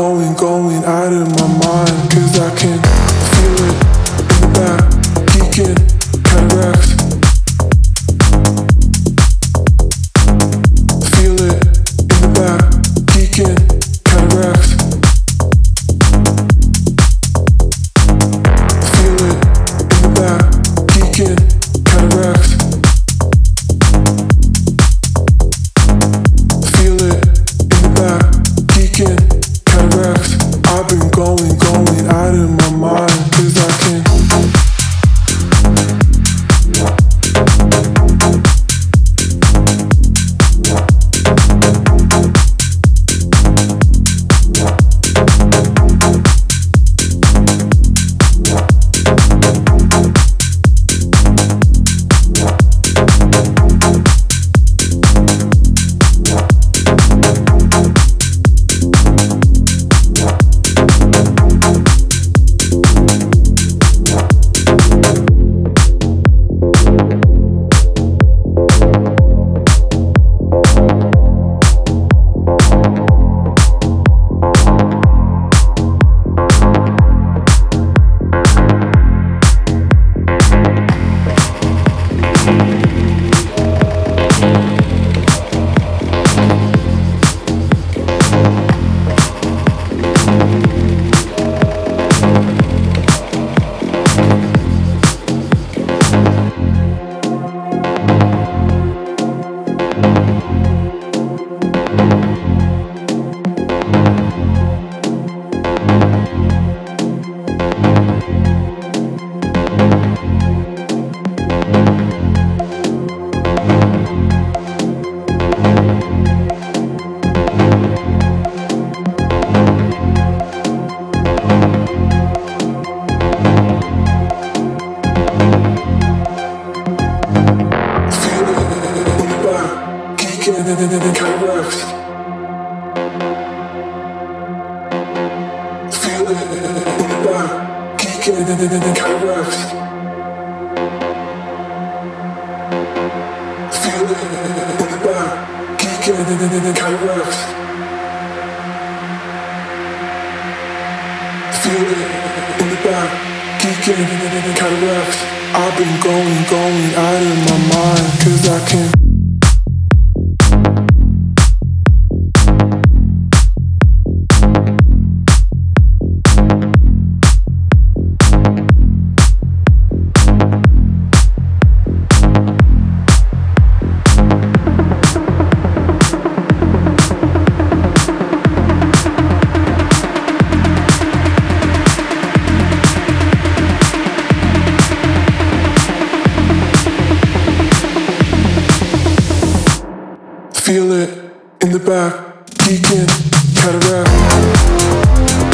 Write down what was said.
going, going out of my mind, geeking, cataracts. Feel it in the back, geeking, cataracts. Feel it in the back, geeking, cataracts. Feel it in the back, geeking, cataracts. I've been going, going out of my mind, cause I can. In the back, geeking, cataract.